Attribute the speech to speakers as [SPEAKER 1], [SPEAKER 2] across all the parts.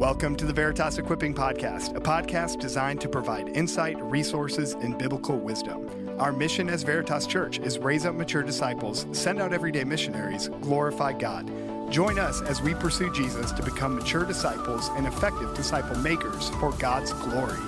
[SPEAKER 1] Welcome to the Veritas Equipping Podcast, a podcast designed to provide insight, resources, and biblical wisdom. Our mission as Veritas Church is raise up mature disciples, send out everyday missionaries, glorify God. Join us as we pursue Jesus to become mature disciples and effective disciple makers for God's glory.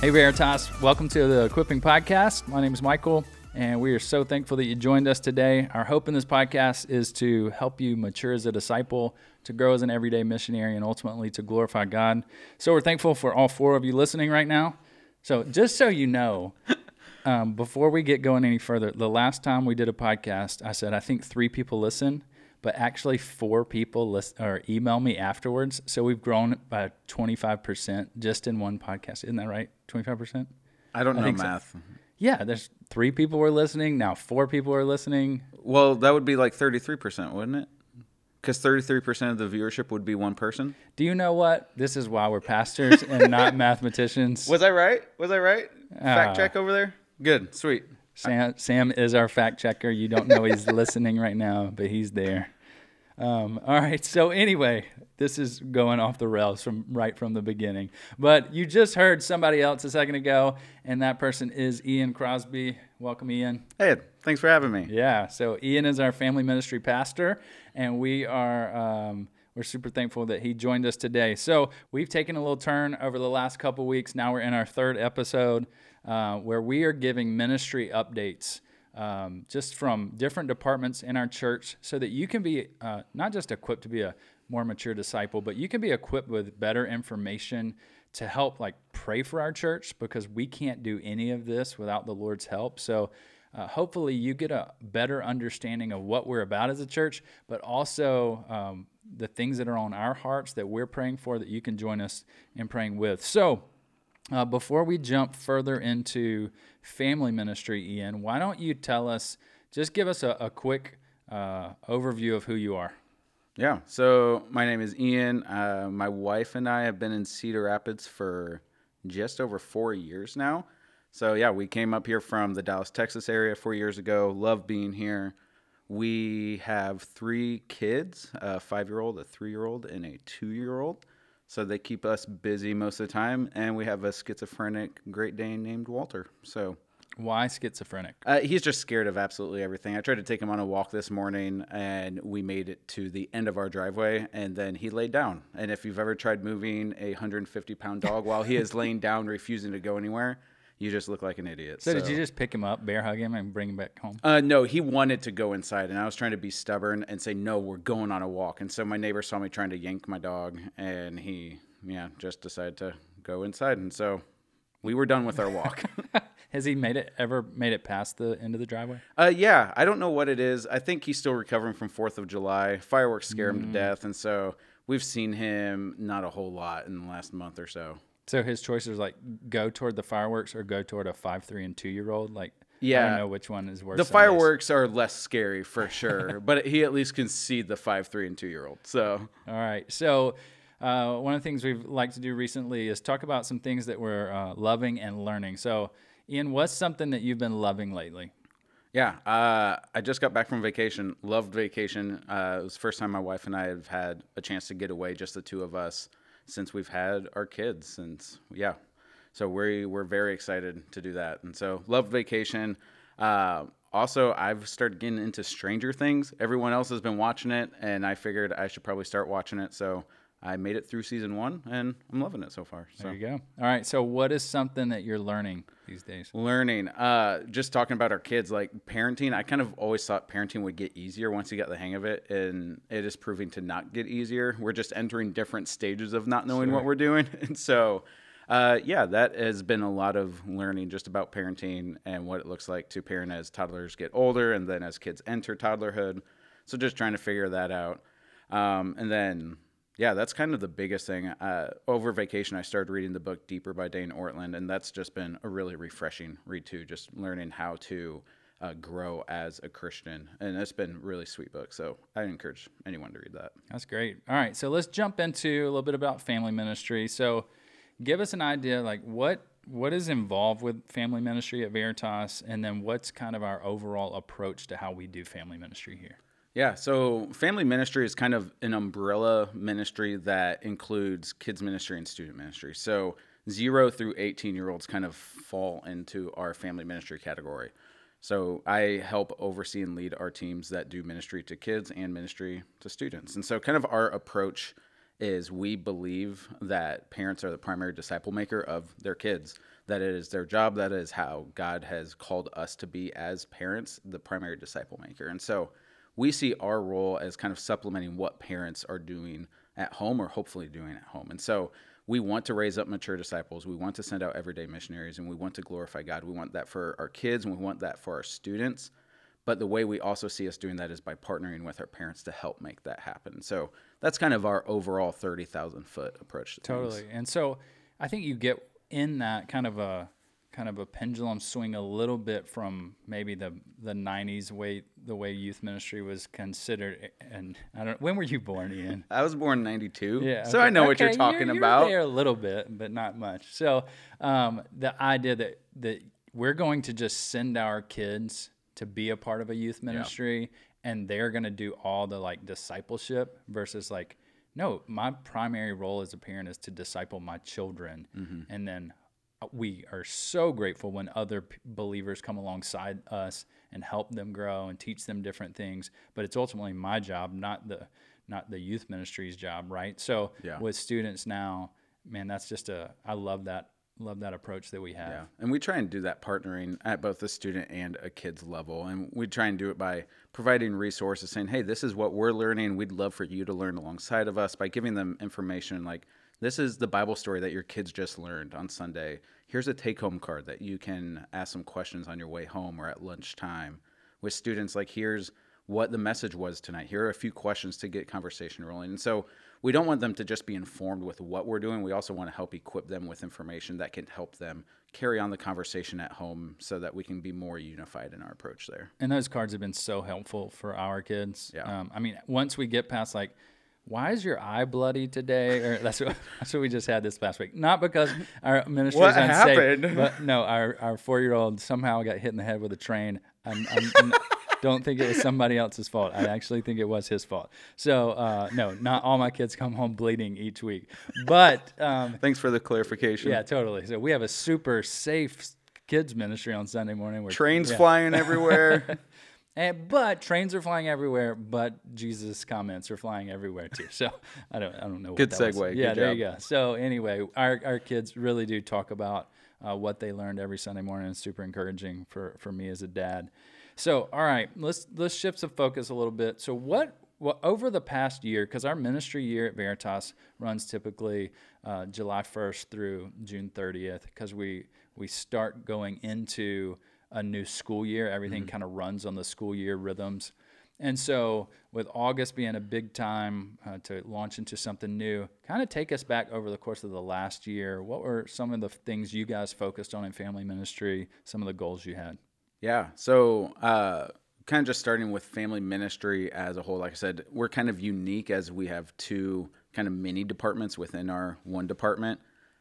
[SPEAKER 2] Hey Veritas, welcome to the Equipping Podcast. My name is Michael, and we are so thankful that you joined us today. Our hope in this podcast is to help you mature as a disciple, to grow as an everyday missionary, and ultimately to glorify God. So we're thankful for all four of you listening right now. So just so you know, um, before we get going any further, the last time we did a podcast, I said I think three people listen but actually four people list or email me afterwards. So we've grown by 25% just in one podcast. Isn't that right? 25%?
[SPEAKER 3] I don't know I
[SPEAKER 2] think so. Yeah, there's three people were listening. Now four people are listening.
[SPEAKER 3] Well, that would be like 33%, wouldn't it? Because 33% of the viewership would be one person.
[SPEAKER 2] Do you know what? This is why we're pastors and not mathematicians.
[SPEAKER 3] Was I right? Was I right?
[SPEAKER 2] Ah.
[SPEAKER 3] Fact check over there? Good, sweet.
[SPEAKER 2] Sam, Sam is our fact checker. You don't know he's listening right now, but he's there. Um, all right. So anyway, this is going off the rails from right from the beginning. But you just heard somebody else a second ago, and that person is Ian Crosby. Welcome, Ian.
[SPEAKER 3] Hey, thanks for having me.
[SPEAKER 2] Yeah. So Ian is our family ministry pastor, and we are um, we're super thankful that he joined us today. So we've taken a little turn over the last couple weeks. Now we're in our third episode uh, where we are giving ministry updates. Um, just from different departments in our church, so that you can be uh, not just equipped to be a more mature disciple, but you can be equipped with better information to help like pray for our church because we can't do any of this without the Lord's help. So uh, hopefully you get a better understanding of what we're about as a church, but also um, the things that are on our hearts that we're praying for that you can join us in praying with. So uh, before we jump further into family ministry, Ian, why don't you tell us, just give us a, a quick uh, overview of who you are?
[SPEAKER 3] Yeah, so my name is Ian. Uh, my wife and I have been in Cedar Rapids for just over four years now. So, yeah, we came up here from the Dallas, Texas area four years ago. Love being here. We have three kids a five year old, a three year old, and a two year old. So they keep us busy most of the time. And we have a schizophrenic Great Dane named Walter. So
[SPEAKER 2] Why schizophrenic?
[SPEAKER 3] uh, he's just scared of absolutely everything. I tried to take him on a walk this morning, and we made it to the end of our driveway, and then he laid down. And if you've ever tried moving a 150 pound dog while he is laying down, refusing to go anywhere, you just look like an idiot.
[SPEAKER 2] So, did you just pick him up, bear hug him, and bring him back home?
[SPEAKER 3] Uh, no, he wanted to go inside, and I was trying to be stubborn and say, no, we're going on a walk. And so my neighbor saw me trying to yank my dog, and he, yeah, just decided to go inside. And so we were done with our walk.
[SPEAKER 2] Has he made it ever made it past the end of the driveway?
[SPEAKER 3] Uh, yeah, I don't know what it is. I think he's still recovering from Fourth of July. Fireworks scare him to death, and so we've seen him not a whole lot in the last month or so.
[SPEAKER 2] So his choice is like go toward the fireworks or go toward a five, three, and two year old. Like
[SPEAKER 3] yeah, I
[SPEAKER 2] don't know which one is worse.
[SPEAKER 3] The fireworks are less scary for sure, but he at least can see the five, three, and two year old. So
[SPEAKER 2] All right. So uh, one of the things we've liked to do recently is talk about some things that we're uh, loving and learning. So Ian, what's something that you've been loving lately?
[SPEAKER 3] Yeah, uh, I just got back from vacation. Loved vacation. Uh, it was the first time my wife and I have had a chance to get away, just the two of us, since we've had our kids. Since yeah, so we we're very excited to do that. And so loved vacation. Uh, also, I've started getting into Stranger Things. Everyone else has been watching it, and I figured I should probably start watching it. So I made it through season one, and I'm loving it so far. So
[SPEAKER 2] There you go. All right. So what is something that you're learning these days?
[SPEAKER 3] learning uh just talking about our kids like parenting i kind of always thought parenting would get easier once you got the hang of it and it is proving to not get easier we're just entering different stages of not knowing what we're doing and so uh yeah that has been a lot of learning just about parenting and what it looks like to parent as toddlers get older and then as kids enter toddlerhood so just trying to figure that out um and then yeah, that's kind of the biggest thing. Uh, over vacation, I started reading the book Deeper by Dane Ortlund, and that's just been a really refreshing read too. Just learning how to uh, grow as a Christian, and it's been really sweet book. So I encourage anyone to read that.
[SPEAKER 2] That's great. All right, so let's jump into a little bit about family ministry. So, give us an idea, like what what is involved with family ministry at Veritas, and then what's kind of our overall approach to how we do family ministry here?
[SPEAKER 3] Yeah, so family ministry is kind of an umbrella ministry that includes kids ministry and student ministry. So zero through 18 year olds kind of fall into our family ministry category. So I help oversee and lead our teams that do ministry to kids and ministry to students. And so kind of our approach is we believe that parents are the primary disciple maker of their kids that it is their job that is how god has called us to be as parents the primary disciple maker and so we see our role as kind of supplementing what parents are doing at home or hopefully doing at home and so we want to raise up mature disciples we want to send out everyday missionaries and we want to glorify god we want that for our kids and we want that for our students but the way we also see us doing that is by partnering with our parents to help make that happen. So that's kind of our overall 30,000 foot approach to
[SPEAKER 2] Totally.
[SPEAKER 3] things.
[SPEAKER 2] And so I think you get in that kind of a kind of a pendulum swing a little bit from maybe the the 90s way the way youth ministry was considered and I don't when were you born Ian?
[SPEAKER 3] I was born in 92.
[SPEAKER 2] Yeah.
[SPEAKER 3] So
[SPEAKER 2] okay.
[SPEAKER 3] I know what you're
[SPEAKER 2] Okay,
[SPEAKER 3] talking
[SPEAKER 2] you're
[SPEAKER 3] about.
[SPEAKER 2] There a little bit, but not much. So um, the idea that that we're going to just send our kids to be a part of a youth ministry and they're going to do all the like discipleship versus like no my primary role as a parent is to disciple my children
[SPEAKER 3] Mm-hmm.
[SPEAKER 2] and then we are so grateful when other p- believers come alongside us and help them grow and teach them different things but it's ultimately my job not the not the youth ministry's job right so
[SPEAKER 3] Yeah.
[SPEAKER 2] with students now man that's just a i love that love that approach that we have
[SPEAKER 3] Yeah. And we try and do that partnering at both the student and a kid's level. And we try and do it by providing resources, saying, hey, this is what we're learning. We'd love for you to learn alongside of us by giving them information like, this is the Bible story that your kids just learned on Sunday. Here's a take home card that you can ask some questions on your way home or at lunchtime. With students, like, here's what the message was tonight. Here are a few questions to get conversation rolling. And so we don't want them to just be informed with what we're doing. We also want to help equip them with information that can help them carry on the conversation at home so that we can be more unified in our approach there.
[SPEAKER 2] And those cards have been so helpful for our kids.
[SPEAKER 3] Yeah.
[SPEAKER 2] Um, I mean, once we get past like, why is your eye bloody today? Or that's what that's what we just had this past week. Not because our ministry is unsafe,
[SPEAKER 3] happened?
[SPEAKER 2] but no, our our four year old somehow got hit in the head with a train. I'm, I'm, don't think it was somebody else's fault. I actually think it was his fault. So uh, no, not all my kids come home bleeding each week, but um,
[SPEAKER 3] Thanks for the clarification.
[SPEAKER 2] yeah, totally. So we have a super safe kids ministry on Sunday morning. Where
[SPEAKER 3] Trains
[SPEAKER 2] yeah.
[SPEAKER 3] flying everywhere.
[SPEAKER 2] And, but trains are flying everywhere, but Jesus comments are flying everywhere too. So I don't, I don't know. What
[SPEAKER 3] Good
[SPEAKER 2] that was.
[SPEAKER 3] segue.
[SPEAKER 2] Yeah,
[SPEAKER 3] Good
[SPEAKER 2] there
[SPEAKER 3] job.
[SPEAKER 2] you go. So anyway, our, our kids really do talk about uh, what they learned every Sunday morning. It's super encouraging for, for me as a dad. So all right, let's let's shift the focus a little bit. So what well, over the past year, because our ministry year at Veritas runs typically uh, July 1st through June 30th, because we we start going into a new school year. Everything kind of runs on the school year rhythms. And so, with August being a big time uh, to launch into something new, kind of take us back over the course of the last year. What were some of the things you guys focused on in family ministry? Some of the goals you had?
[SPEAKER 3] Yeah. So, uh, kind of just starting with family ministry as a whole, like I said, we're kind of unique as we have two kind of mini departments within our one department.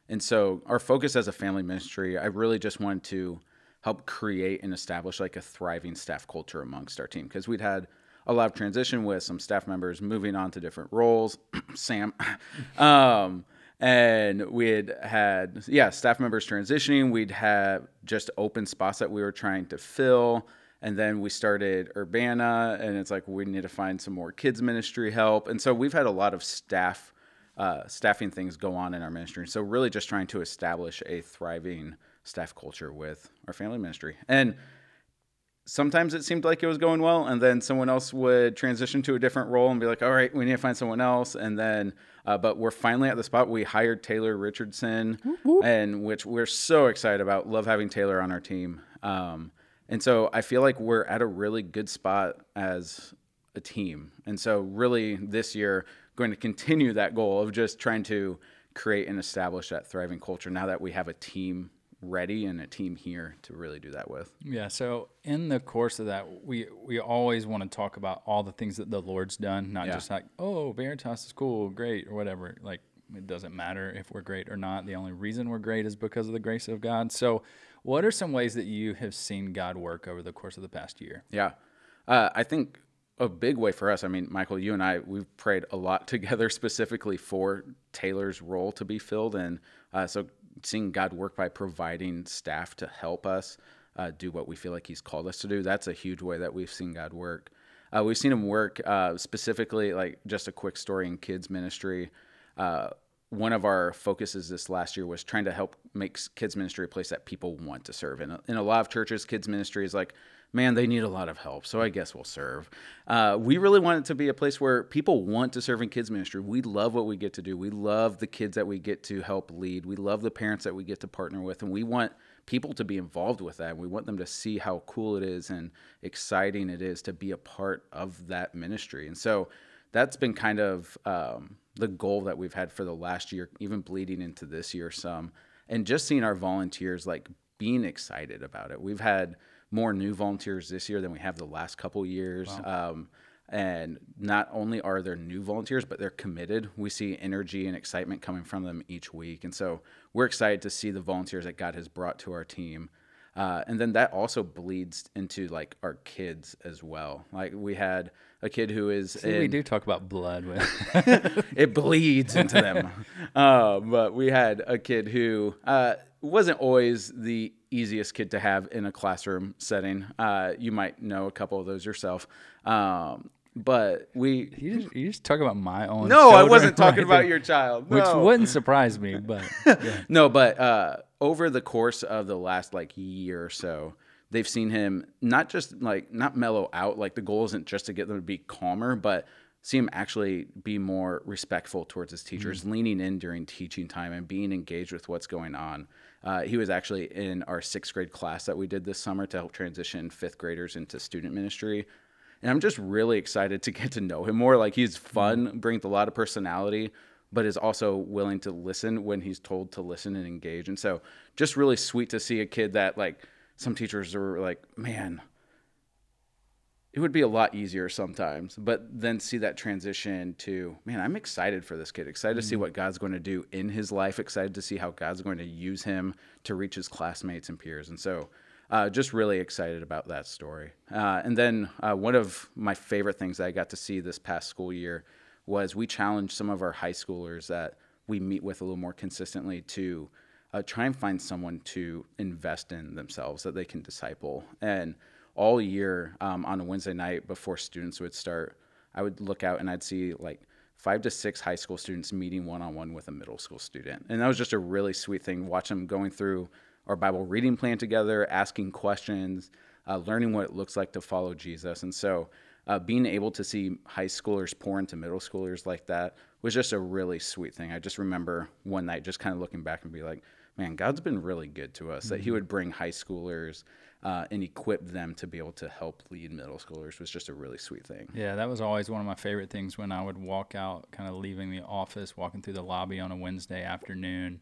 [SPEAKER 3] And so, our focus as a family ministry, I really just wanted to help create and establish like a thriving staff culture amongst our team because we'd had a lot of transition with some staff members moving on to different roles. Sam. um, and we had had yeah staff members transitioning we'd have just open spots that we were trying to fill and then we started urbana and it's like we need to find some more kids ministry help and so we've had a lot of staff uh, staffing things go on in our ministry so really just trying to establish a thriving staff culture with our family ministry. And sometimes it seemed like it was going well and then someone else would transition to a different role and be like all right we need to find someone else. And then uh, but we're finally at the spot we hired taylor richardson and which we're so excited about. Love having taylor on our team. Um, and so i feel like we're at a really good spot as a team. And so really this year going to continue that goal of just trying to create and establish that thriving culture now that we have a team ready and a team here to really do that with
[SPEAKER 2] Yeah. So in the course of that, we we always want to talk about all the things that the Lord's done, not
[SPEAKER 3] Yeah.
[SPEAKER 2] just like, oh, Veritas is cool, great, or whatever. Like it doesn't matter if we're great or not. The only reason we're great is because of the grace of God. So, what are some ways that you have seen God work over the course of the past year?
[SPEAKER 3] Yeah. Uh, I think a big way for us, I mean, Michael, you and I, we've prayed a lot together specifically for Taylor's role to be filled. And uh, so seeing God work by providing staff to help us uh, do what we feel like He's called us to do, that's a huge way that we've seen God work. Uh, we've seen Him work uh, specifically, like just a quick story in kids' ministry. Uh, one of our focuses this last year was trying to help make kids ministry a place that people want to serve. And in a lot of churches, kids ministry is like, man, they need a lot of help, so I guess we'll serve. Uh, we really want it to be a place where people want to serve in kids ministry. We love what we get to do. We love the kids that we get to help lead. We love the parents that we get to partner with, and we want people to be involved with that. We want them to see how cool it is and exciting it is to be a part of that ministry. And so that's been kind of um, the goal that we've had for the last year, even bleeding into this year some, and just seeing our volunteers like being excited about it. We've had more new volunteers this year than we have the last couple years. Wow. Um, and not only are there new volunteers, but they're committed. We see energy and excitement coming from them each week. And so we're excited to see the volunteers that God has brought to our team. Uh, and then that also bleeds into like our kids as well. Like we had a kid who is
[SPEAKER 2] See, in, we do talk about blood.
[SPEAKER 3] it bleeds into them. Uh, but we had a kid who uh, wasn't always the easiest kid to have in a classroom setting. Uh, you might know a couple of those yourself. Um, but we
[SPEAKER 2] you just, you just talk about my own
[SPEAKER 3] no i wasn't talking right about your child
[SPEAKER 2] no. which wouldn't surprise me but
[SPEAKER 3] yeah. no but uh, over the course of the last like year or so they've seen him not just like not mellow out like the goal isn't just to get them to be calmer but see him actually be more respectful towards his teachers mm-hmm. leaning in during teaching time and being engaged with what's going on uh, he was actually in our sixth grade class that we did this summer to help transition fifth graders into student ministry. And I'm just really excited to get to know him more. Like he's fun, mm-hmm. brings a lot of personality, but is also willing to listen when he's told to listen and engage. And so just really sweet to see a kid that like some teachers are like, man, it would be a lot easier sometimes, but then see that transition to, man, I'm excited for this kid, excited mm-hmm. to see mm-hmm. what God's going to do in his life, excited to see how God's going to use him to reach his classmates and peers. And so, uh, just really excited about that story. Uh, and then, uh, one of my favorite things I got to see this past school year was we challenged some of our high schoolers that we meet with a little more consistently to uh, try and find someone to invest in themselves that they can disciple. And all year um, on a Wednesday night before students would start, I would look out and I'd see like five to six high school students meeting one on one with a middle school student. And that was just a really sweet thing. Watch them going through our Bible reading plan together, asking questions, uh, learning what it looks like to follow Jesus. And so uh, being able to see high schoolers pour into middle schoolers like that was just a really sweet thing. I just remember one night just kind of looking back and be like, man, God's been really good to us. Mm-hmm. That He would bring high schoolers uh, and equip them to be able to help lead middle schoolers was just a really sweet thing.
[SPEAKER 2] Yeah, that was always one of my favorite things when I would walk out, kind of leaving the office, walking through the lobby on a Wednesday afternoon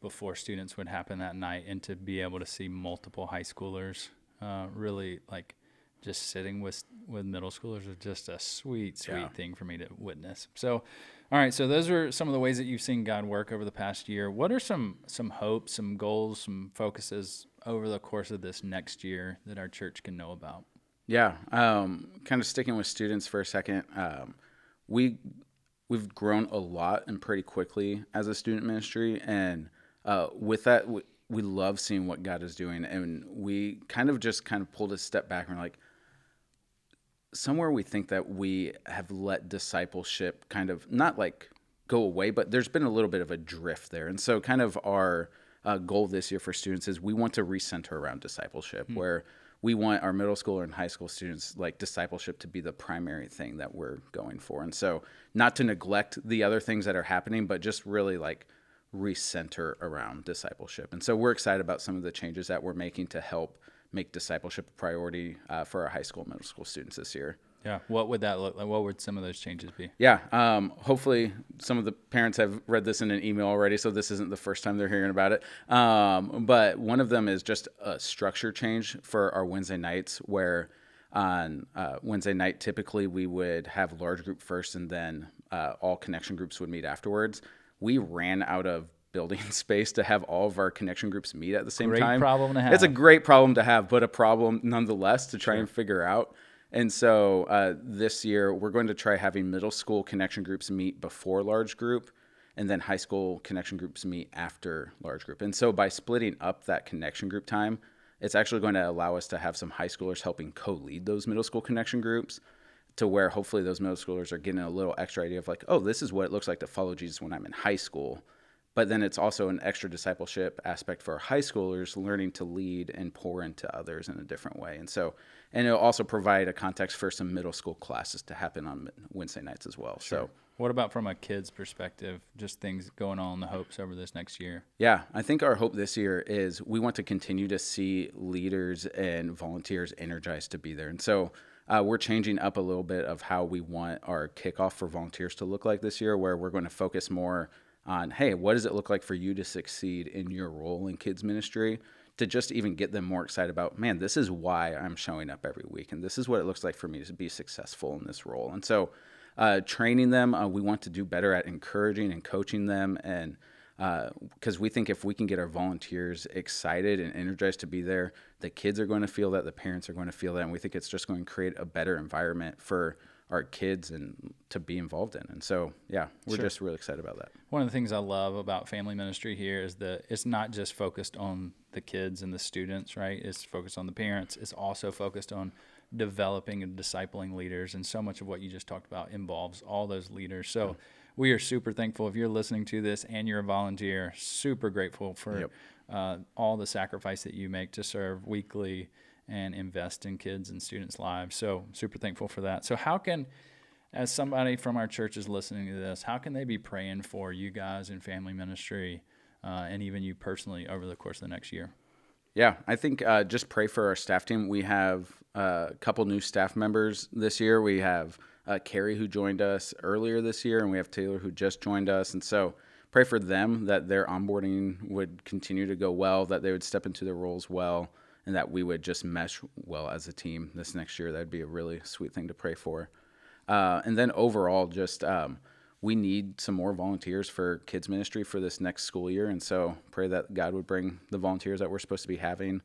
[SPEAKER 2] before students would happen that night, and to be able to see multiple high schoolers uh, really like just sitting with with middle schoolers is just a sweet, sweet yeah. thing for me to witness. So, all right, so those are some of the ways that you've seen God work over the past year. What are some some hopes, some goals, some focuses over the course of this next year that our church can know about?
[SPEAKER 3] Yeah, um, kind of sticking with students for a second. Um, we we've grown a lot and pretty quickly as a student ministry, and uh, with that, we, we love seeing what God is doing, and we kind of just kind of pulled a step back and we're like, somewhere we think that we have let discipleship kind of not like go away, but there's been a little bit of a drift there, and so kind of our uh, goal this year for students is we want to recenter around discipleship, mm-hmm. where we want our middle school and high school students like discipleship to be the primary thing that we're going for, and so not to neglect the other things that are happening, but just really like recenter around discipleship. And so we're excited about some of the changes that we're making to help make discipleship a priority uh, for our high school middle school students this year.
[SPEAKER 2] Yeah. What would that look like? What would some of those changes be?
[SPEAKER 3] Yeah. Um, hopefully, some of the parents have read this in an email already, so this isn't the first time they're hearing about it. Um, but one of them is just a structure change for our Wednesday nights, where on uh, Wednesday night, typically we would have large group first and then uh, all connection groups would meet afterwards we ran out of building space to have all of our connection groups meet at the same
[SPEAKER 2] Great
[SPEAKER 3] time.
[SPEAKER 2] problem to have.
[SPEAKER 3] It's a great problem to have, but a problem nonetheless to try and figure out. And so uh, this year, we're going to try having middle school connection groups meet before large group, and then high school connection groups meet after large group. And so by splitting up that connection group time, it's actually going to allow us to have some high schoolers helping co lead those middle school connection groups to where hopefully those middle schoolers are getting a little extra idea of like, oh, this is what it looks like to follow Jesus when I'm in high school. But then it's also an extra discipleship aspect for high schoolers learning to lead and pour into others in a different way. And so, and it'll also provide a context for some middle school classes to happen on Wednesday nights as well. So,
[SPEAKER 2] What about from a kid's perspective? Just things going on in the hopes over this next year.
[SPEAKER 3] Yeah, I think our hope this year is we want to continue to see leaders and volunteers energized to be there. And so uh, we're changing up a little bit of how we want our kickoff for volunteers to look like this year, where we're going to focus more on, hey, what does it look like for you to succeed in your role in kids ministry? To just even get them more excited about, man, this is why I'm showing up every week, and this is what it looks like for me to be successful in this role. And so, uh, training them, uh, we want to do better at encouraging and coaching them, and because we think if we can get our volunteers excited and energized to be there, the kids are going to feel that, the parents are going to feel that, and we think it's just going to create a better environment for our kids and to be involved in. And so, yeah, we're just really excited about that.
[SPEAKER 2] One of the things I love about family ministry here is that it's not just focused on the kids and the students, right? It's focused on the parents. It's also focused on developing and discipling leaders. And so much of what you just talked about involves all those leaders. So we are super thankful if you're listening to this and you're a volunteer, super grateful for
[SPEAKER 3] Yep.
[SPEAKER 2] uh, all the sacrifice that you make to serve weekly and invest in kids and students' lives. So super thankful for that. So how can as somebody from our church is listening to this, how can they be praying for you guys in family ministry uh, and even you personally over the course of the next year?
[SPEAKER 3] Yeah, I think uh, just pray for our staff team. We have uh, a couple new staff members this year. We have uh, Carrie who joined us earlier this year, and we have Taylor who just joined us. And so pray for them that their onboarding would continue to go well, that they would step into their roles well, and that we would just mesh well as a team this next year. That'd be a really sweet thing to pray for. Uh, and then overall, just um, we need some more volunteers for kids ministry for this next school year. And so pray that God would bring the volunteers that we're supposed to be having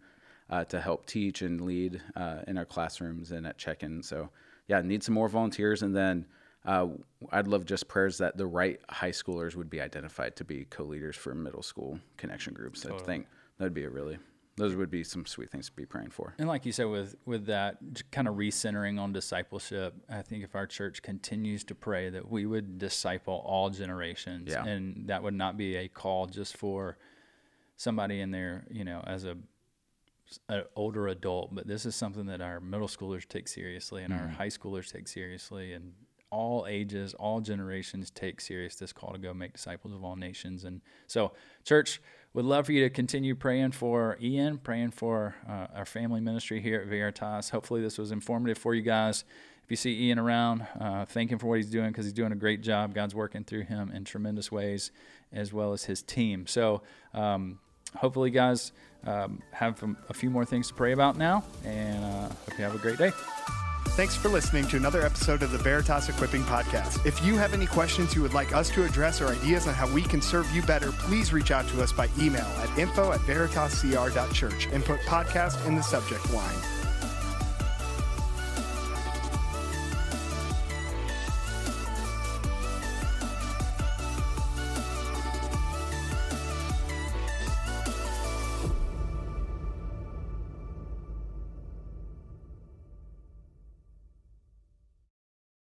[SPEAKER 3] uh, to help teach and lead uh, in our classrooms and at check in. So, yeah, need some more volunteers. And then uh, I'd love just prayers that the right high schoolers would be identified to be co leaders for middle school connection groups. I think that'd be a really, those would be some sweet things to be praying for.
[SPEAKER 2] And like you said, with with that kind of recentering on discipleship, I think if our church continues to pray that we would disciple all generations,
[SPEAKER 3] Yeah.
[SPEAKER 2] and that would not be a call just for somebody in there, you know, as a an older adult, but this is something that our middle schoolers take seriously and our mm-hmm. high schoolers take seriously, and all ages, all generations take serious this call to go make disciples of all nations. And so, church, would love for you to continue praying for Ian, praying for uh, our family ministry here at Veritas. Hopefully, this was informative for you guys. If you see Ian around, uh, thank him for what he's doing because he's doing a great job. God's working through him in tremendous ways, as well as his team. So, um, hopefully, guys um, have a, few more things to pray about now, and uh, hope you have a great day.
[SPEAKER 1] Thanks for listening to another episode of the Veritas Equipping Podcast. If you have any questions you would like us to address or ideas on how we can serve you better, please reach out to us by email at info at veritascr.church and put podcast in the subject line.